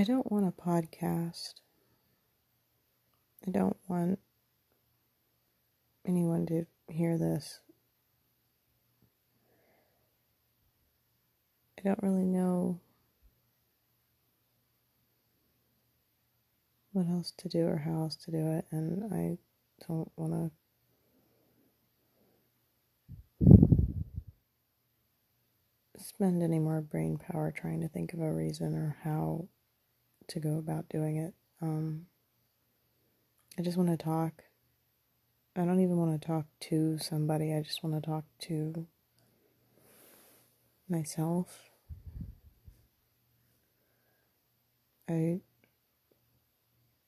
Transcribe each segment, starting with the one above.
I don't want a podcast. I don't want anyone to hear this. I don't really know what else to do or how else to do it, and I don't want to. spend any more brain power trying to think of a reason or how to go about doing it. Um, I just want to talk. I don't even want to talk to somebody. I just want to talk to myself. I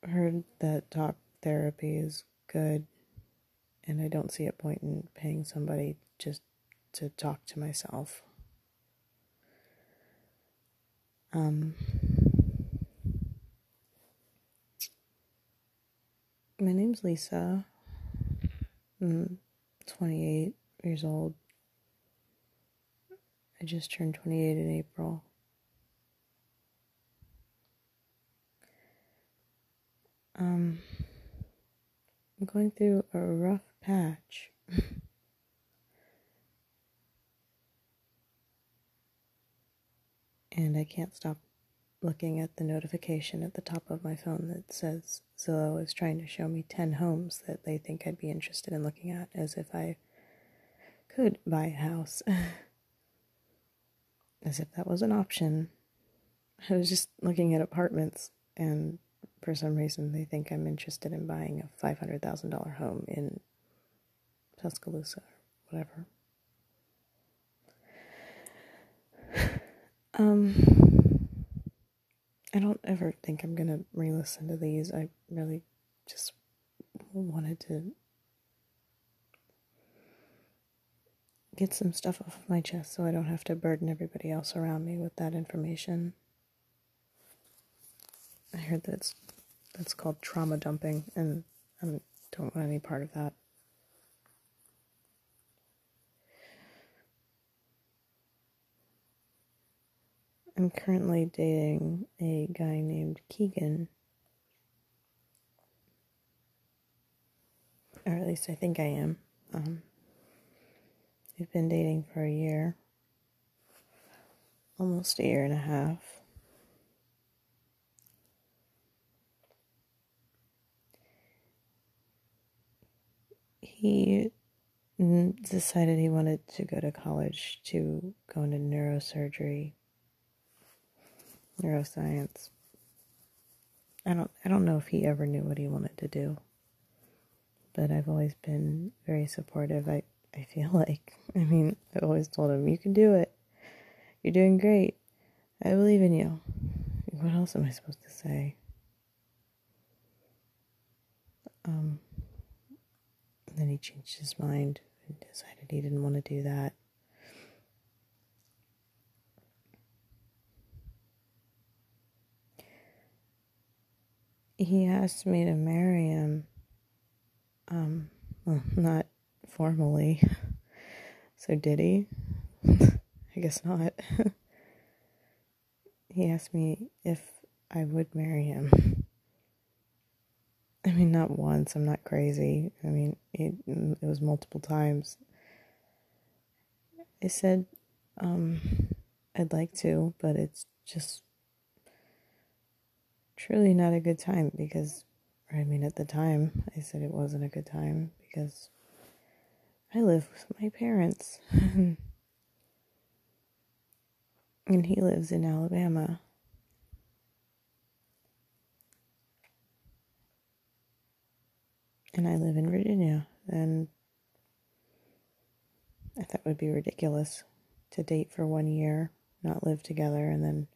heard that talk therapy is good, and I don't see a point in paying somebody just to talk to myself. Um, my name's Lisa. I'm 28 years old. I just turned 28 in April. Um, I'm going through a rough patch. and I can't stop looking at the notification at the top of my phone that says Zillow is trying to show me 10 homes that they think I'd be interested in looking at, as if I could buy a house. as if that was an option. I was just looking at apartments, and for some reason, they think I'm interested in buying a $500,000 home in Tuscaloosa or whatever. Um, I don't ever think I'm gonna re listen to these. I really just wanted to get some stuff off of my chest so I don't have to burden everybody else around me with that information. I heard that it's, that's called trauma dumping, and I don't want any part of that. I'm currently dating a guy named Keegan. Or at least I think I am. Um, we've been dating for a year, almost a year and a half. He decided he wanted to go to college to go into neurosurgery neuroscience. I don't I don't know if he ever knew what he wanted to do. But I've always been very supportive. I I feel like I mean, I always told him you can do it. You're doing great. I believe in you. What else am I supposed to say? Um then he changed his mind and decided he didn't want to do that. He asked me to marry him. Um, well, not formally. So did he? I guess not. he asked me if I would marry him. I mean, not once. I'm not crazy. I mean, it, it was multiple times. I said, um, I'd like to, but it's just truly not a good time because, I mean, at the time, I said it wasn't a good time because I live with my parents. and he lives in Alabama. And I live in Virginia. And I thought it would be ridiculous to date for one year, not live together, and then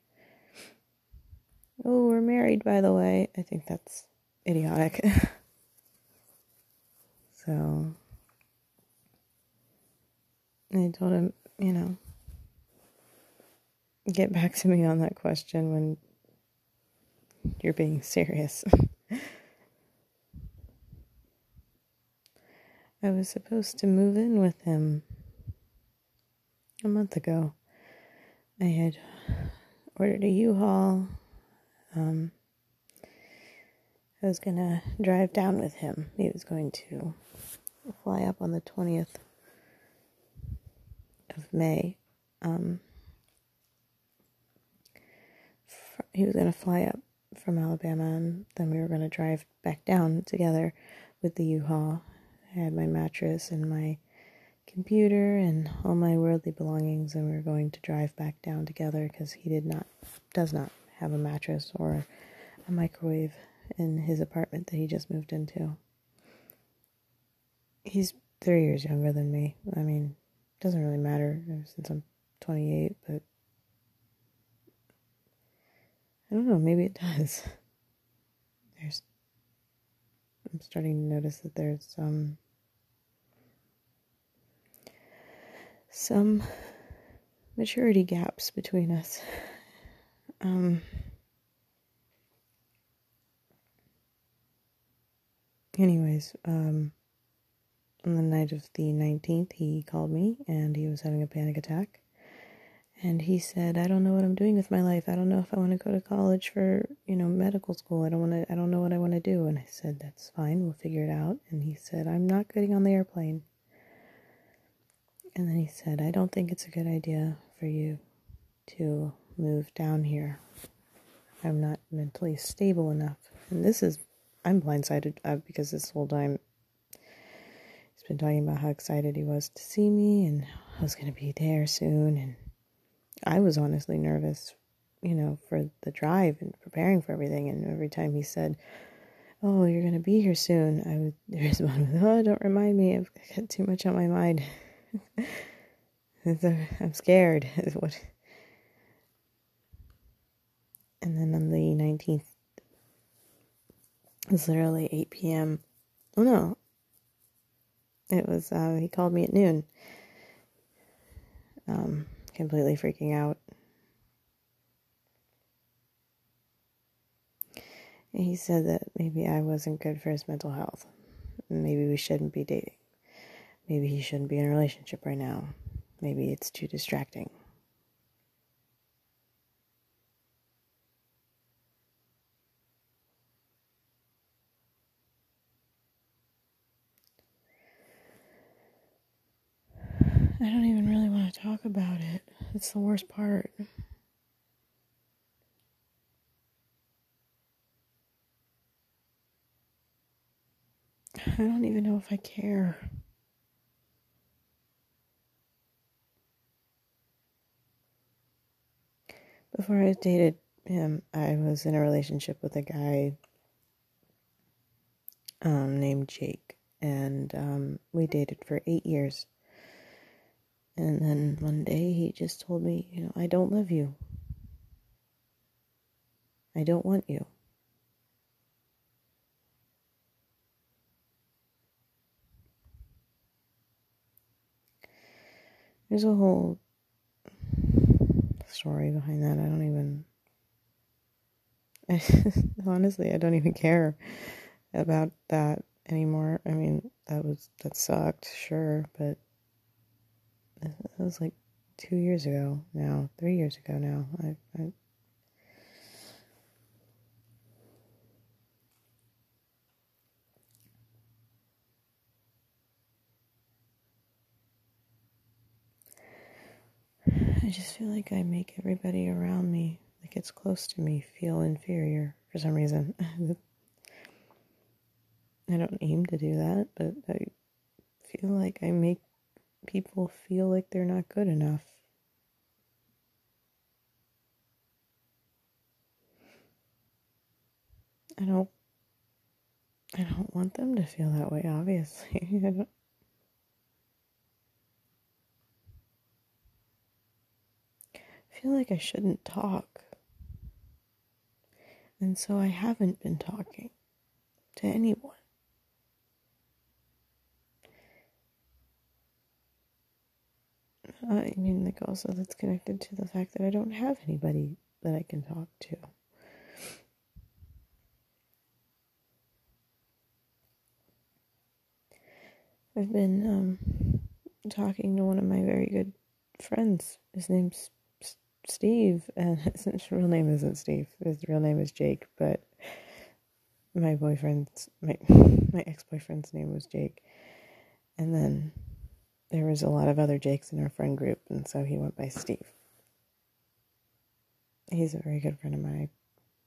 Oh, we're married, by the way. I think that's idiotic. so I told him, you know, get back to me on that question when you're being serious. I was supposed to move in with him a month ago. I had ordered a U-Haul um, I was gonna drive down with him. He was going to fly up on the 20th of May. Um, fr- he was going to fly up from Alabama, and then we were going to drive back down together with the U-Haul. I had my mattress and my computer and all my worldly belongings, and we were going to drive back down together because he did not, does not have a mattress or a microwave in his apartment that he just moved into. He's three years younger than me. I mean, doesn't really matter since I'm 28, but I don't know, maybe it does. There's I'm starting to notice that there's um some maturity gaps between us. Um anyways, um on the night of the 19th, he called me and he was having a panic attack. And he said, I don't know what I'm doing with my life. I don't know if I want to go to college for, you know, medical school. I don't want to, I don't know what I want to do. And I said, That's fine. We'll figure it out. And he said, I'm not getting on the airplane. And then he said, I don't think it's a good idea for you to move down here. I'm not mentally stable enough. And this is, I'm blindsided uh, because this whole time he's been talking about how excited he was to see me and I was going to be there soon. And I was honestly nervous, you know, for the drive and preparing for everything. And every time he said, Oh, you're going to be here soon, I would respond with, Oh, don't remind me. I've got too much on my mind. I'm scared. what? And then on the 19th, it was literally 8 p.m. Oh no, it was, uh, he called me at noon. Um, completely freaking out. He said that maybe I wasn't good for his mental health. Maybe we shouldn't be dating. Maybe he shouldn't be in a relationship right now. Maybe it's too distracting. I don't even really want to talk about It's the worst part. I don't even know if I care. Before I dated him, I was in a relationship with a guy um, named Jake, and um, we dated for eight years. And then one day he just told me, you know, I don't love you. I don't want you. There's a whole story behind that. I don't even. I, honestly, I don't even care about that anymore. I mean, that was that sucked, sure, but that was like two years ago now, three years ago now. I, I I just feel like I make everybody around me that gets close to me feel inferior for some reason. I don't aim to do that, but I feel like I make people feel like they're not good enough. I don't I don't want them to feel that way, obviously. I don't feel like I shouldn't talk. And so I haven't been talking to anyone. I mean, like, also that's connected to the fact that I don't have anybody that I can talk to. I've been um, talking to one of my very good friends. His name's Steve, and his real name isn't Steve. His real name is Jake, but my boyfriend's my my ex boyfriend's name was Jake, and then there was a lot of other Jakes in our friend group, and so he went by Steve. He's a very good friend of mine.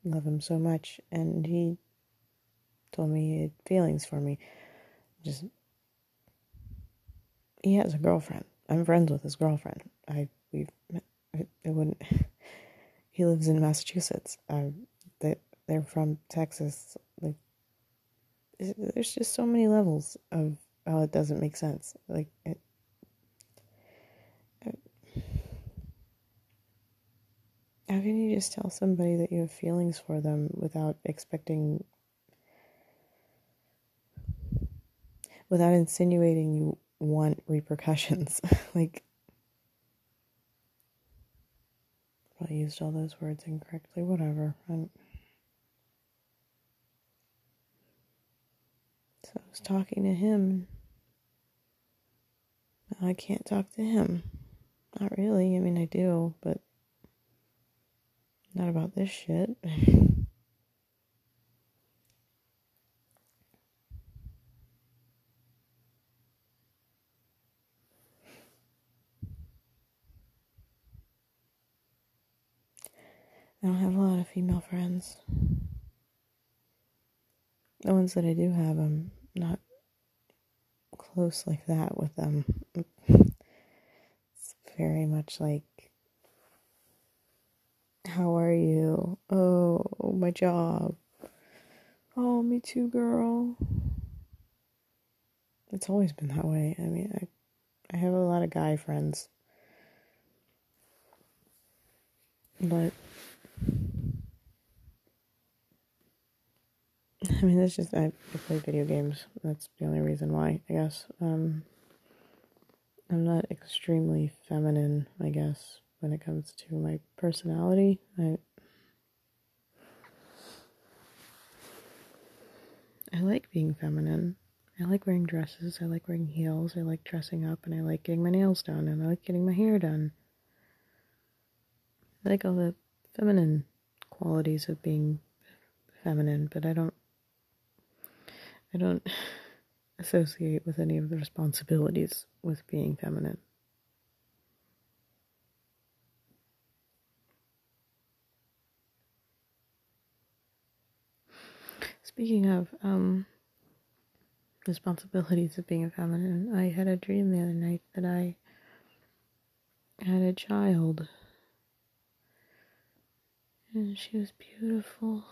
I love him so much, and he told me he had feelings for me. Just he has a girlfriend. I'm friends with his girlfriend. I we wouldn't. He lives in Massachusetts. Uh, they they're from Texas. Like, there's just so many levels of how it doesn't make sense. Like it how can you just tell somebody that you have feelings for them without expecting, without insinuating you want repercussions? like, I used all those words incorrectly, whatever. I'm, so I was talking to him. I can't talk to him. Not really. I mean, I do, but not about this shit. I don't have a lot of female friends. The ones that I do have, I'm not close like that with them. It's very much like, how are you? Oh, my job. Oh, me too, girl. It's always been that way. I mean, I, I have a lot of guy friends. But I mean, that's just I, I play video games. That's the only reason why, I guess. Um, I'm not extremely feminine, I guess, when it comes to my personality. I I like being feminine. I like wearing dresses. I like wearing heels. I like dressing up, and I like getting my nails done, and I like getting my hair done. I like all the feminine qualities of being feminine, but I don't I don't associate with any of the responsibilities with being feminine. Speaking of um, responsibilities of being a feminine, I had a dream the other night that I had a child. And she was beautiful.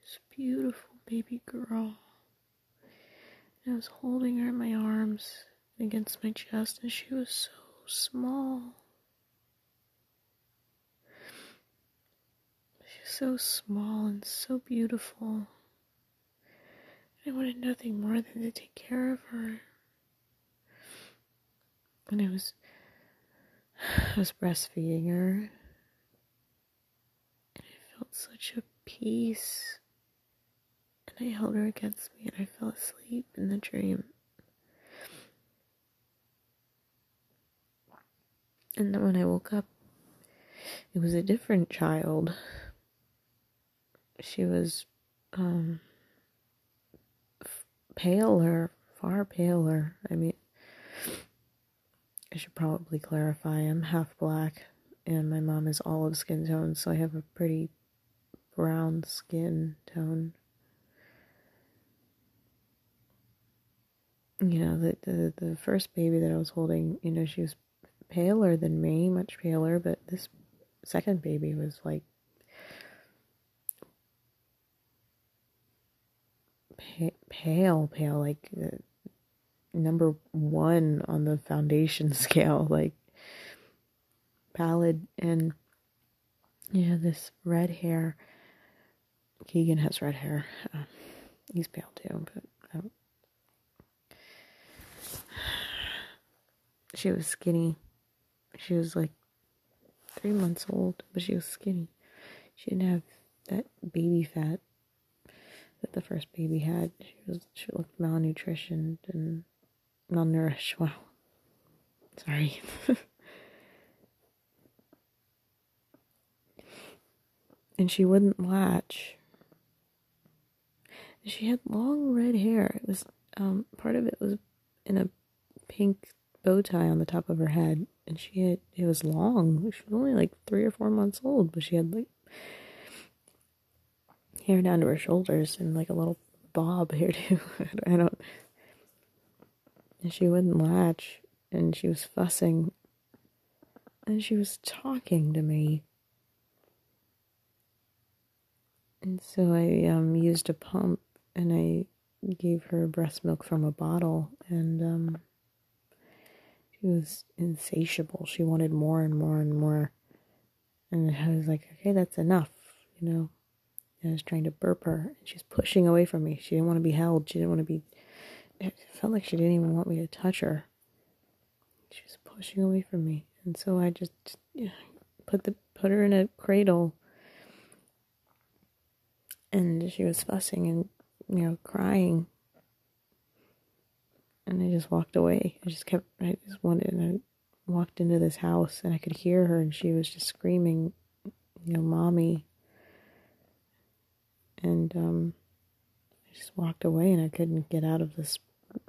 This beautiful baby girl. I was holding her in my arms against my chest, and she was so small. She was so small and so beautiful. I wanted nothing more than to take care of her. And I was, I was breastfeeding her, and I felt such a peace and I held her against me and I fell asleep in the dream. And then when I woke up, it was a different child. She was um, paler, far paler. I mean, I should probably clarify I'm half black and my mom is olive skin tone, so I have a pretty brown skin tone. you know, the, the the first baby that I was holding, you know, she was paler than me, much paler, but this second baby was like pale, pale, like uh, number one on the foundation scale, like pallid and yeah, this red hair. Keegan has red hair. Uh, he's pale too, but she was skinny. She was like three months old, but she was skinny. She didn't have that baby fat that the first baby had. She was she looked malnutritioned and malnourished. Wow. Sorry. and she wouldn't latch. She had long red hair. It was um, part of it was in a pink bow tie on the top of her head, and she had it was long. She was only like three or four months old, but she had like hair down to her shoulders and like a little bob hairdo. I don't. She wouldn't latch, and she was fussing, and she was talking to me. And so I um, used a pump and I gave her breast milk from a bottle, and um, she was insatiable. She wanted more and more and more. And I was like, okay, that's enough, you know. And I was trying to burp her, and she's pushing away from me. She didn't want to be held. She didn't want to be. It felt like she didn't even want me to touch her. She was pushing away from me, and so I just put the put her in a cradle, and she was fussing and you know crying, and I just walked away. I just kept. I just wanted. And I walked into this house, and I could hear her, and she was just screaming, you know, "Mommy." And um, I just walked away, and I couldn't get out of this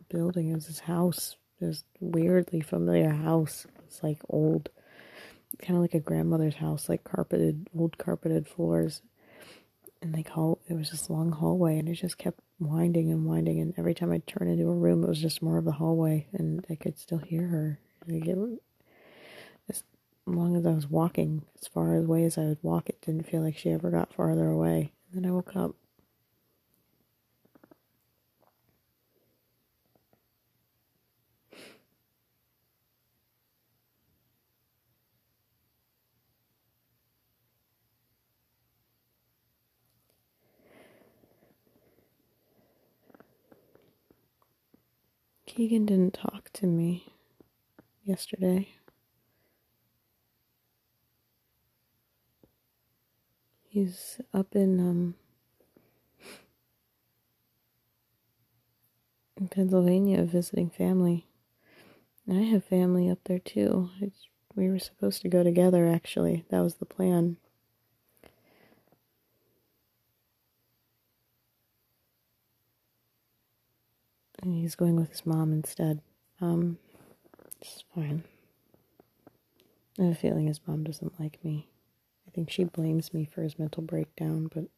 building. It was this house, this weirdly familiar house. It's like old, kind of like a grandmother's house, like carpeted, old carpeted floors. And like hall, it was this long hallway, and it just kept winding and winding. And every time I turned into a room, it was just more of the hallway, and I could still hear her. As long as I was walking, as far away as I would walk, it didn't feel like she ever got farther away. And then I woke up. Keegan didn't talk to me yesterday. He's up in um Pennsylvania visiting family. And I have family up there too. It's, we were supposed to go together actually. That was the plan. And he's going with his mom instead. Um, it's fine. I have a feeling his mom doesn't like me. Think she blames me for his mental breakdown, but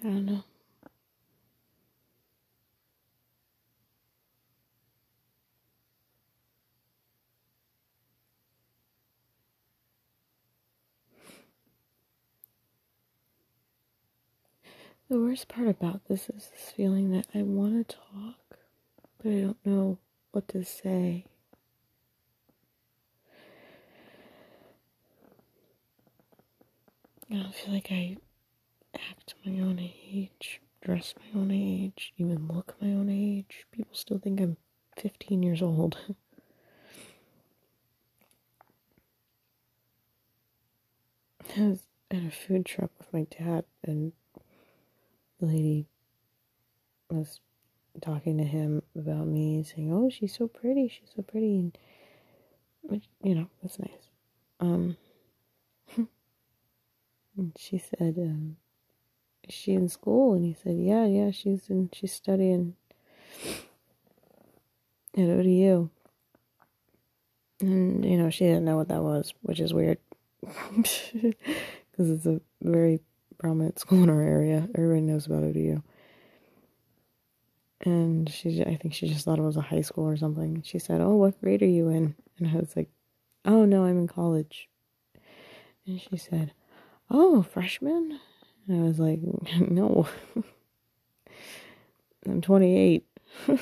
I don't know. The worst part about this is this feeling that I want to talk, but I don't know what to say. I don't feel like I act my own age, dress my own age, even look my own age. People still think I'm 15 years old. I was at a food truck with my dad, and the lady was talking to him about me, saying, "Oh, she's so pretty. She's so pretty," and which you know that's nice. Um, and she said, um, "Is she in school?" And he said, "Yeah, yeah, she's in. She's studying at ODU." And you know, she didn't know what that was, which is weird because it's a very prominent school in our area. Everybody knows about ODU. And she, I think she just thought it was a high school or something. She said, "Oh, what grade are you in?" And I was like, "Oh no, I'm in college." And she said, "Oh, freshman?" And I was like, "No, I'm 28." and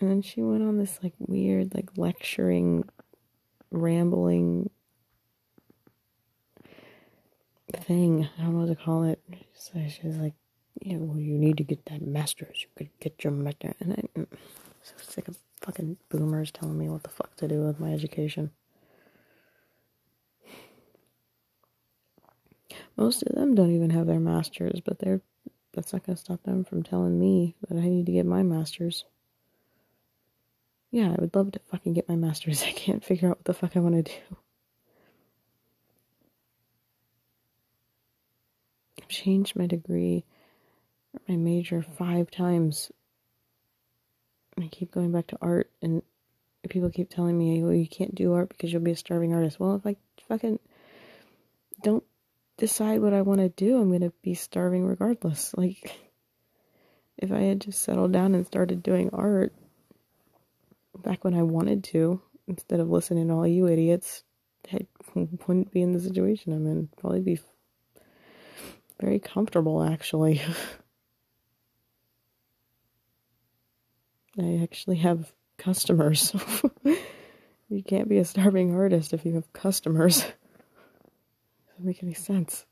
then she went on this like weird, like lecturing, rambling thing. I don't know what to call it. So she's like, yeah, well, you need to get that master's. You could get your master. And I'm mm. so sick of fucking boomers telling me what the fuck to do with my education. Most of them don't even have their masters, but they're that's not to stop them from telling me that I need to get my master's. Yeah, I would love to fucking get my master's. I can't figure out what the fuck I want to do. I've changed my degree, my major five times. I keep going back to art, and people keep telling me, well, you can't do art because you'll be a starving artist. Well, if I fucking don't decide what I want to do, I'm going to be starving regardless. Like, if I had just settled down and started doing art back when I wanted to, instead of listening to all you idiots, I wouldn't be in the situation I'm in. Probably be very comfortable, actually. I actually have customers. you can't be a starving artist if you have customers doesn't make any sense.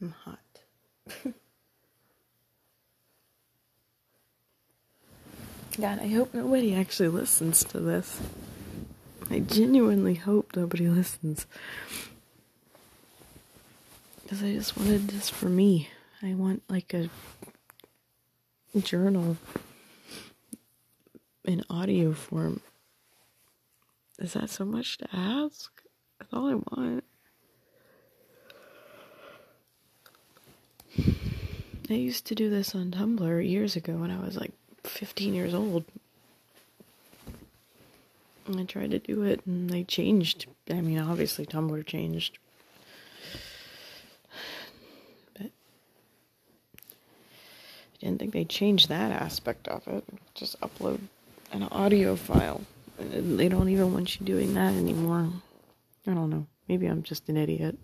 I'm hot. God, I hope nobody actually listens to this. I genuinely hope nobody listens. Because I just wanted this for me. I want like a journal in audio form. Is that so much to ask? That's all I want. I used to do this on Tumblr years ago when I was like 15 years old. I tried to do it and they changed. I mean, obviously, Tumblr changed. But I didn't think they changed that aspect of it. Just upload an audio file. They don't even want you doing that anymore. I don't know. Maybe I'm just an idiot.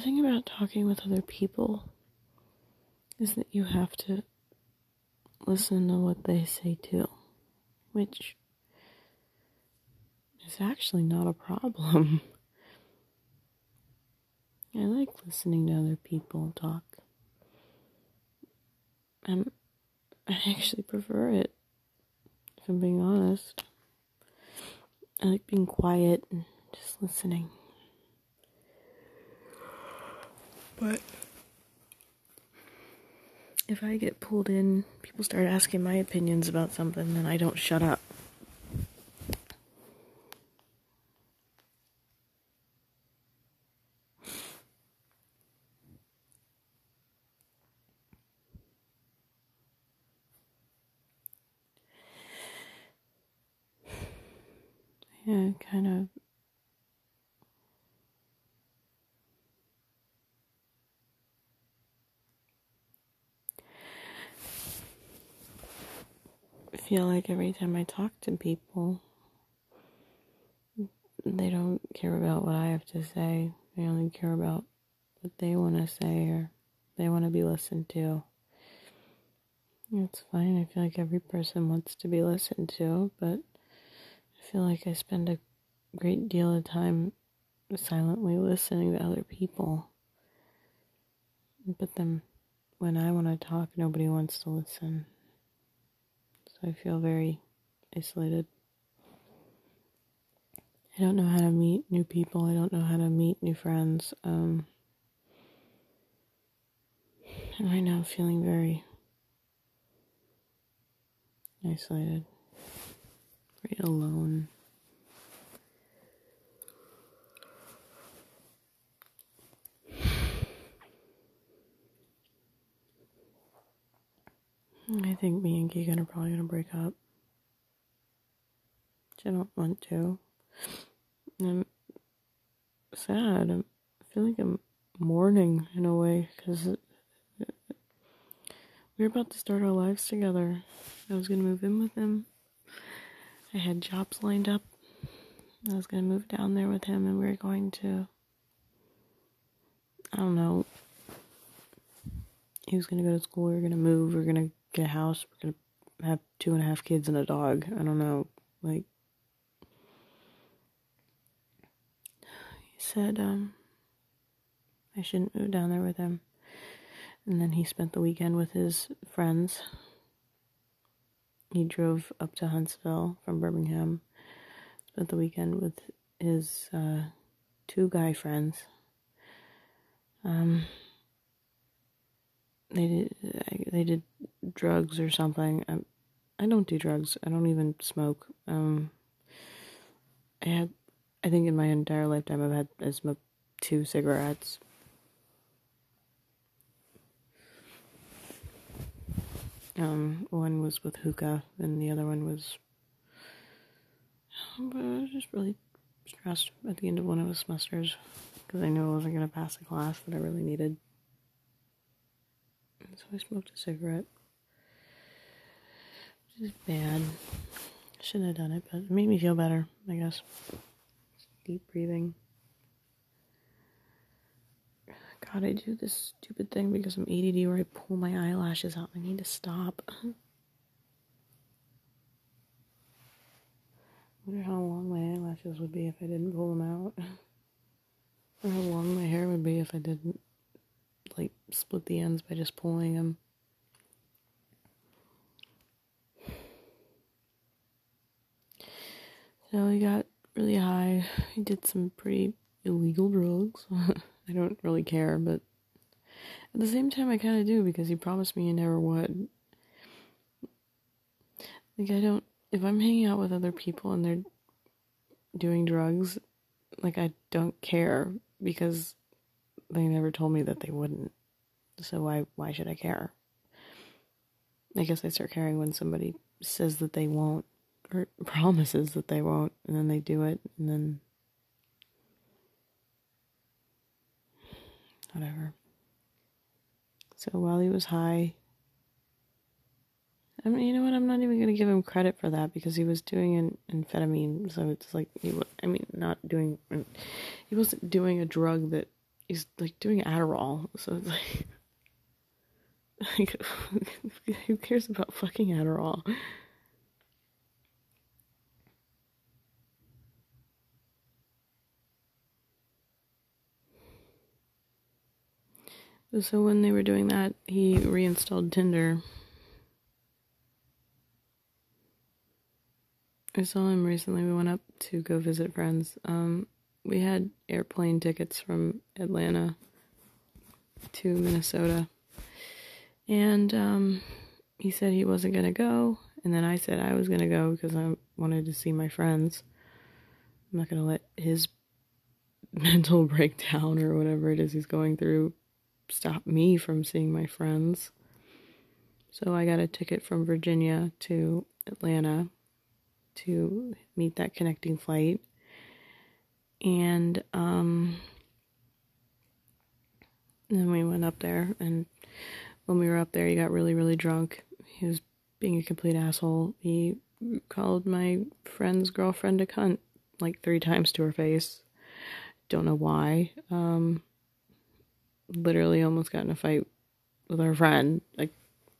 The thing about talking with other people is that you have to listen to what they say too, which is actually not a problem. I like listening to other people talk. I'm, I actually prefer it, if I'm being honest. I like being quiet and just listening. But if I get pulled in, people start asking my opinions about something, then I don't shut up. Yeah, kind of feel like every time I talk to people, they don't care about what I have to say. They only care about what they want to say or they want to be listened to. It's fine. I feel like every person wants to be listened to, but I feel like I spend a great deal of time silently listening to other people. But then when I want to talk, nobody wants to listen. I feel very isolated. I don't know how to meet new people. I don't know how to meet new friends. Um, and right now, I'm feeling very isolated, very alone. I think me and Keegan are probably gonna break up. Which I don't want to. I'm sad. I'm, I feel like I'm mourning in a way because we're about to start our lives together. I was gonna move in with him. I had jobs lined up. I was to move down there with him and we were going to, I don't know, he was to go to school, we were to move, we were to get a house, we are going to have two and a half kids and a dog. I don't know, like, he said, um, I shouldn't move down there with him. And then he spent the weekend with his friends. He drove up to Huntsville from Birmingham, spent the weekend with his uh, two guy friends. Um, they did they did drugs or something. I, I don't do drugs. I don't even smoke. Um, I had, I think in my entire lifetime I've had I smoked two cigarettes Um, one was with hookah, and the other one was. But I was just really stressed at the end of one of the semesters because I knew I wasn't going to pass the class that I really needed. So I smoked a cigarette, which is bad. Shouldn't have done it, but it made me feel better, I guess. Deep breathing. God, I do this stupid thing because I'm ADD where I pull my eyelashes out. I need to stop. I wonder how long my eyelashes would be if I didn't pull them out. Or how long my hair would be if I didn't, like, split the ends by just pulling them. So he got really high. He did some pretty illegal drugs. I don't really care, but at the same time, I kind of do because he promised me he never would. Like, I don't, if I'm hanging out with other people and they're doing drugs, like, I don't care because they never told me that they wouldn't. So why, why should I care? I guess I start caring when somebody says that they won't or promises that they won't and then they do it and then whatever. So while he was high, I mean, you know what? I'm not even going to give him credit for that because he was doing an amphetamine. So it's like, he, was, I mean, not doing, he wasn't doing a drug that he's like doing Adderall. So it's like, like who cares about fucking Adderall? So when they were doing that, he reinstalled Tinder. I saw him recently. We went up to go visit friends. Um, we had airplane tickets from Atlanta to Minnesota. And um, he said he wasn't going to go. And then I said I was going to go because I wanted to see my friends. I'm not going to let his mental breakdown or whatever it is he's going through stop me from seeing my friends. So I got a ticket from Virginia to Atlanta to meet that connecting flight. And um, then we went up there, and when we were up there, he got really, really drunk. He was being a complete asshole. He called my friend's girlfriend a cunt like three times to her face. Don't know why. Um, literally almost got in a fight with our friend. Like,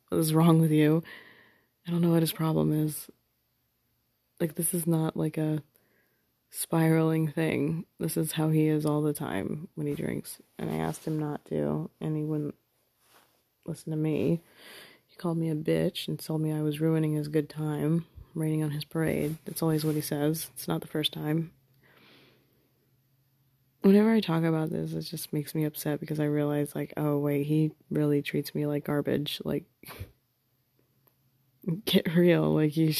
what is wrong with you? I don't know what his problem is. Like, this is not like a spiraling thing. This is how he is all the time when he drinks. And I asked him not to, and he wouldn't listen to me. He called me a bitch and told me I was ruining his good time, raining on his parade. That's always what he says. It's not the first time whenever I talk about this, it just makes me upset because I realize, like, oh, wait, he really treats me like garbage. Like, get real. Like, you.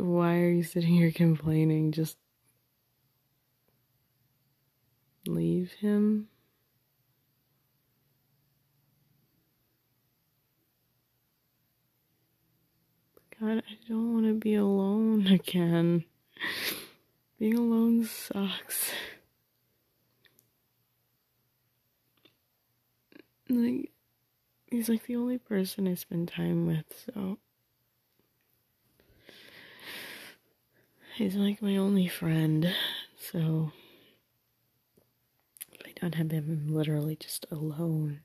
Why are you sitting here complaining? Just leave him. God, I don't want to be alone again. Being alone sucks. Like, he's like the only person I spend time with, so. He's like my only friend, so I don't have him, I'm literally just alone.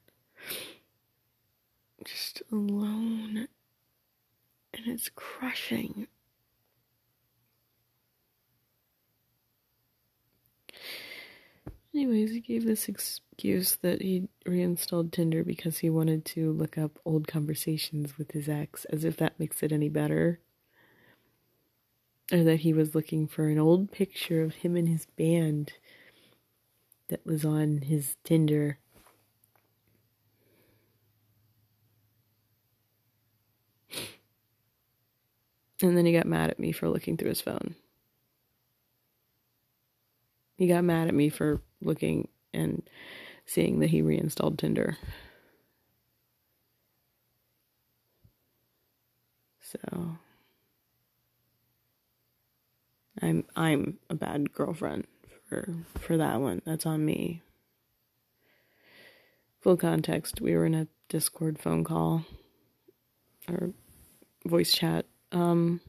Just alone. And it's crushing. Anyways, he gave this excuse that he reinstalled Tinder because he wanted to look up old conversations with his ex, as if that makes it any better. Or that he was looking for an old picture of him and his band that was on his Tinder. And then he got mad at me for looking through his phone. He got mad at me for looking and seeing that he reinstalled Tinder. So I'm I'm a bad girlfriend for for that one. That's on me. Full context, we were in a Discord phone call or voice chat um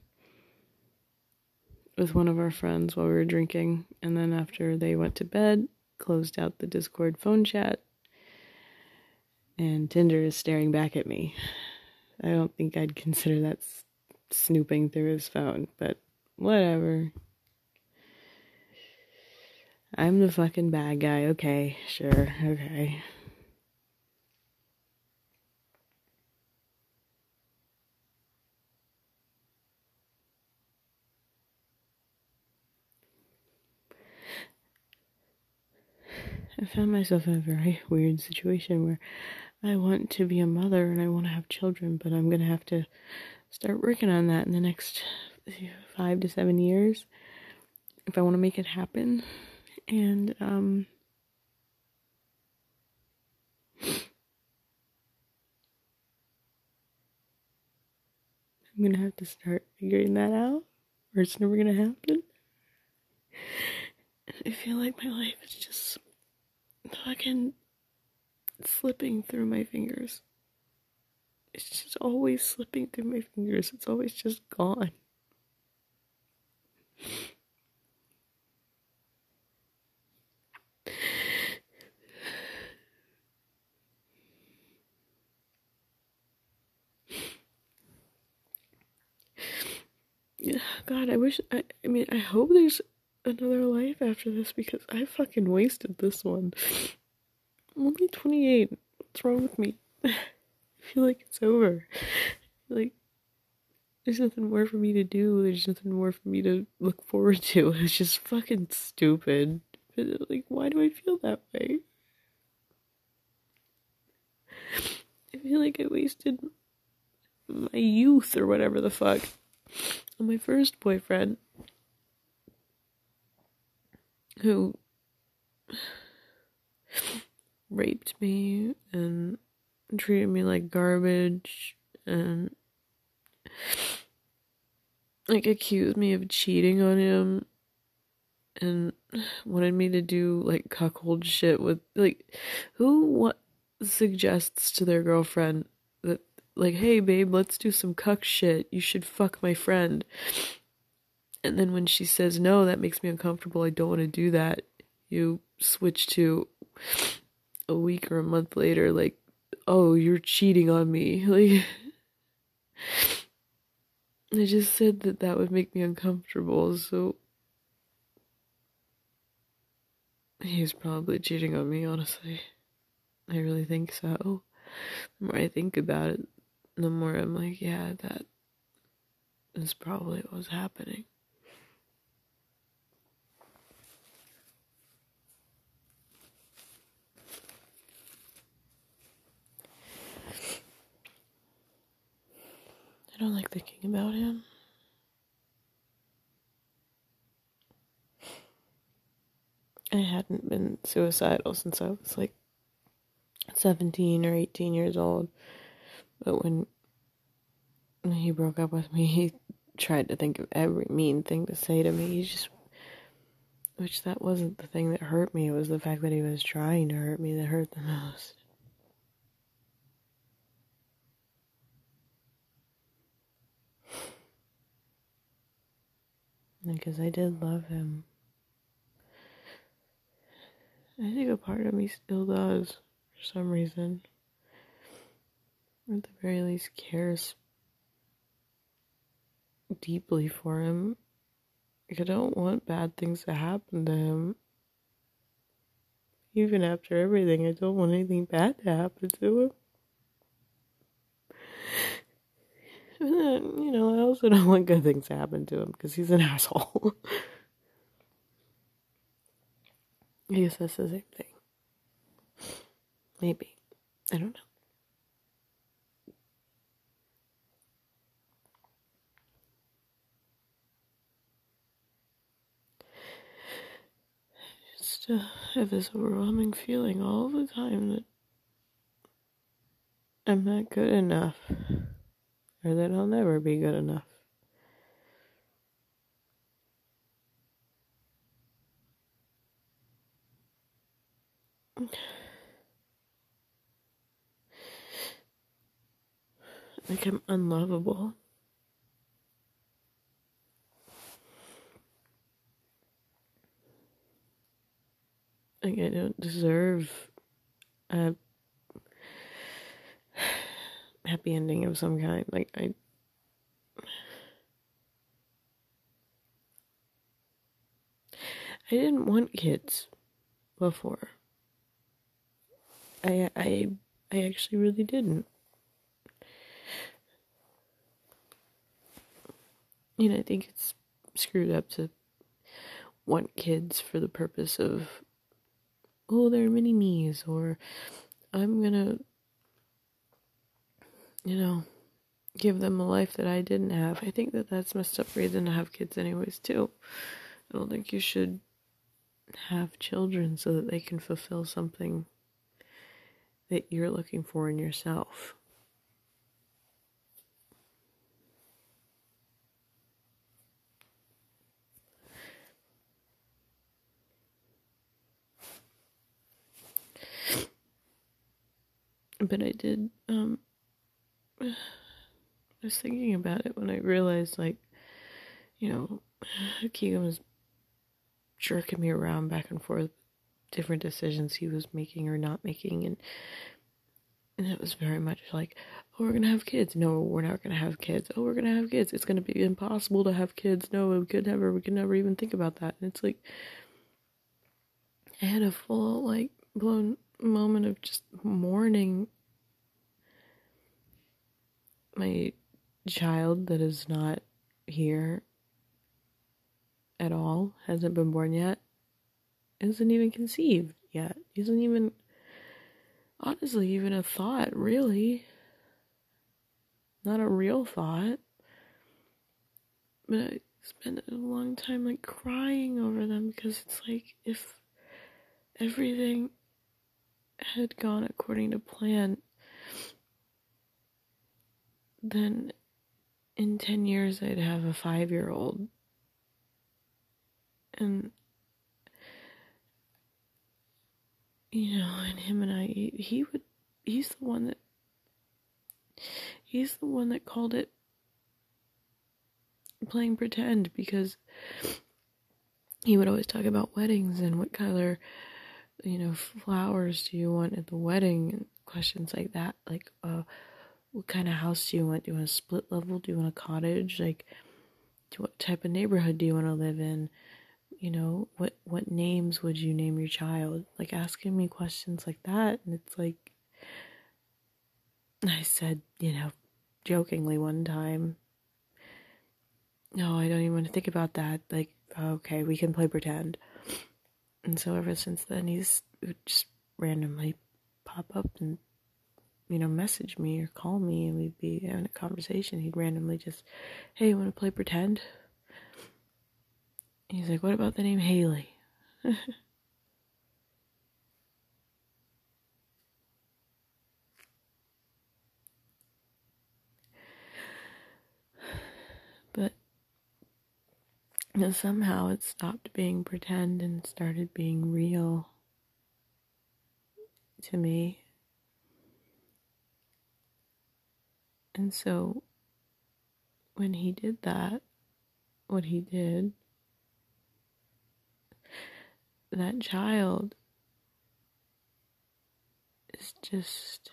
with one of our friends while we were drinking, and then after they went to bed, closed out the Discord phone chat, and Tinder is staring back at me. I don't think I'd consider that snooping through his phone, but whatever. I'm the fucking bad guy. Okay, sure, okay. I found myself in a very weird situation where I want to be a mother and I want to have children, but I'm going to have to start working on that in the next five to seven years if I want to make it happen. And, um, I'm to have to start figuring that out, or it's never to happen. I feel like my life is just fucking slipping through my fingers. It's just always slipping through my fingers. It's always just gone. God, I wish. I, I mean, I hope there's another life after this because I fucking wasted this one. I'm only 28. What's wrong with me? I feel like it's over. Like, there's nothing more for me to do. There's nothing more for me to look forward to. It's just fucking stupid. But, like, why do I feel that way? I feel like I wasted my youth or whatever the fuck on my first boyfriend who raped me and treated me like garbage and like accused me of cheating on him and wanted me to do like cuckold shit with like who what suggests to their girlfriend that like hey babe let's do some cuck shit you should fuck my friend and then when she says no, that makes me uncomfortable. I don't want to do that. You switch to a week or a month later, like, oh, you're cheating on me. Like, I just said that that would make me uncomfortable, so. He's probably cheating on me, honestly. I really think so. The more I think about it, the more I'm like, yeah, that is probably what was happening. I don't like thinking about him. I hadn't been suicidal since I was like 17 or 18 years old. But when, he broke up with me, he tried to think of every mean thing to say to me. He just, which that wasn't the thing that hurt me. It was the fact that he was trying to hurt me that hurt the most. Because I did love him. I think a part of me still does, for some reason. Or at the very least, cares deeply for him. Like, I don't want bad things to happen to him. Even after everything, I don't want anything bad to happen to him. You know, I also don't want good things to happen to him because he's an asshole. I guess that's the same thing. Maybe. I don't know. I just uh, have this overwhelming feeling all the time that I'm not good enough or that I'll never be good enough. Like I'm unlovable. Like I don't deserve a happy ending of some kind. Like I I didn't want kids before. I I I actually really didn't. You know, I think it's screwed up to want kids for the purpose of oh, they're mini me's or I'm gonna you know, give them a life that I didn't have. I think that that's messed up reason to have kids, anyways, too. I don't think you should have children so that they can fulfill something that you're looking for in yourself. But I did um I was thinking about it when I realized, like, you know, Keegan was jerking me around back and forth, different decisions he was making or not making, and and it was very much like, oh, we're gonna have kids. No, we're not gonna have kids. Oh, we're gonna have kids. It's gonna be impossible to have kids. No, we could never. We could never even think about that. And it's like, I had a full like blown moment of just mourning my child that is not here at all, hasn't been born yet, isn't even conceived yet, isn't even, honestly, even a thought, really. Not a real thought. But I spent a long time like crying over them because it's like if everything had gone according to plan, then in 10 years I'd have a five year old. And, you know, and him and I, he would, he's the one that, he's the one that called it playing pretend because he would always talk about weddings and what color, you know, flowers do you want at the wedding and questions like that. Like, uh, what kind of house do you want? Do you want a split level? Do you want a cottage? Like, what type of neighborhood do you want to live in? You know, what what names would you name your child? Like asking me questions like that, and it's like, I said, you know, jokingly one time, no, I don't even want to think about that. Like, oh, okay, we can play pretend. And so ever since then, he's just randomly pop up and you know, message me or call me and we'd be having a conversation. He'd randomly just, hey, you want to play pretend? he's like, what about the name Haley? but you know, somehow it stopped being pretend and started being real to me. And so when he did that, what he did that child is just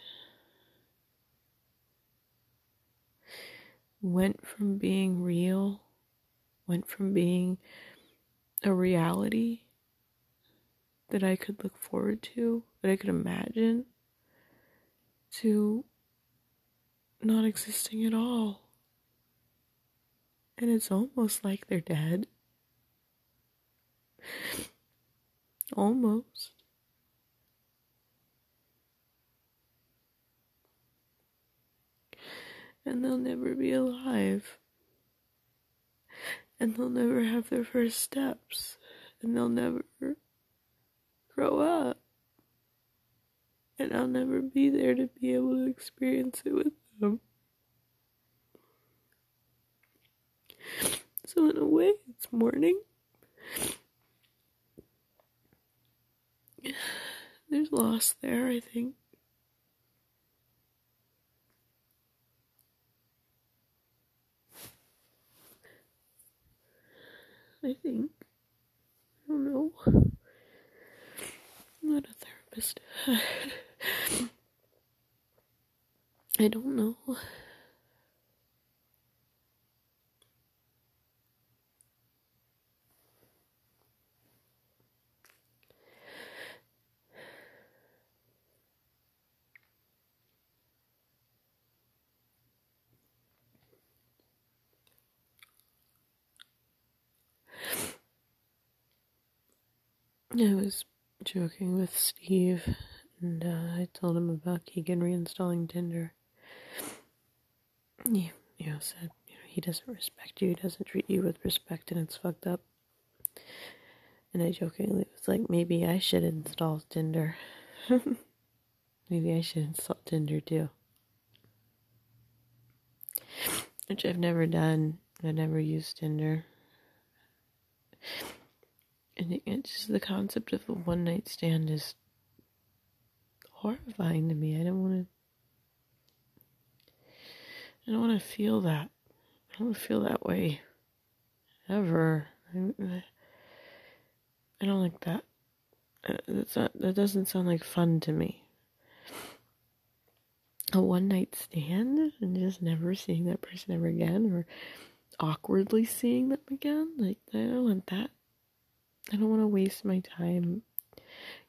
went from being real, went from being a reality that I could look forward to, that I could imagine, to not existing at all. And it's almost like they're dead. Almost. And they'll never be alive. And they'll never have their first steps. And they'll never grow up. And I'll never be there to be able to experience it with. Um, so, in a way, it's mourning. There's loss there, I think. I think. I don't know. I'm not a therapist. I don't know. I was joking with Steve, and uh, I told him about Keegan reinstalling Tinder. He, you know, said you know he doesn't respect you, he doesn't treat you with respect, and it's fucked up. And I jokingly was like, maybe I should install Tinder. maybe I should install Tinder too. Which I've never done. I've never used Tinder. And it's just the concept of a one night stand is horrifying to me. I don't want to. I don't want to feel that. I don't feel that way ever. I, don't like that. That's not. That doesn't sound like fun to me. A one night stand and just never seeing that person ever again, or awkwardly seeing them again. Like I don't want that. I don't want to waste my time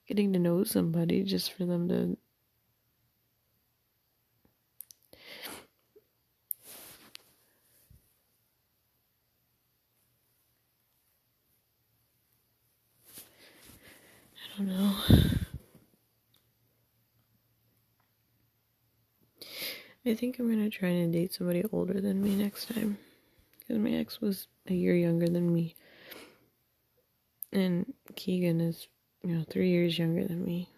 getting to know somebody just for them to don't know. I think I'm gonna try and date somebody older than me next time. Because my ex was a year younger than me. And Keegan is, you know, three years younger than me.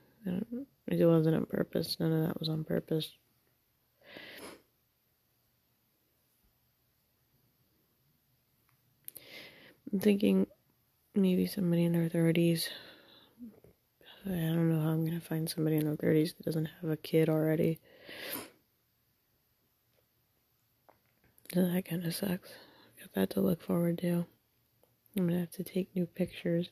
it wasn't on purpose. None of that was on purpose. I'm thinking maybe somebody in their 30s. I don't know how I'm to find somebody in their 30s that doesn't have a kid already. That kind of sucks. Got that to look forward to. I'm gonna have to take new pictures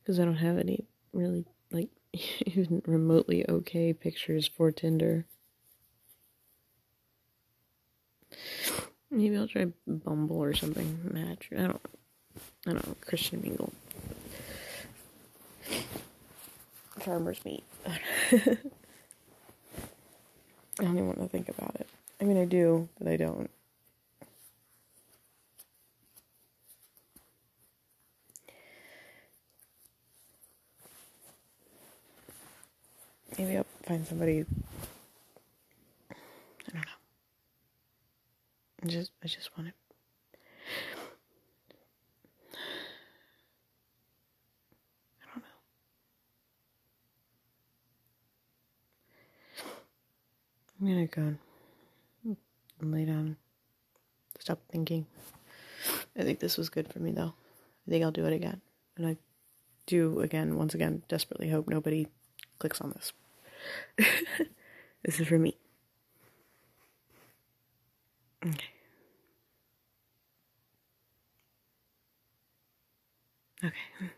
because I don't have any really like even remotely okay pictures for Tinder. Maybe I'll try Bumble or something. Match. I don't. I don't. Christian Mingle. Farmers meet. I don't even want to think about it. I mean, I do, but I don't. Maybe I'll find somebody. I don't know. I just, I just want to. I don't know. I'm gonna go and lay down. Stop thinking. I think this was good for me though. I think I'll do it again. And I do again, once again, desperately hope nobody clicks on this. this is for me. Okay. Okay.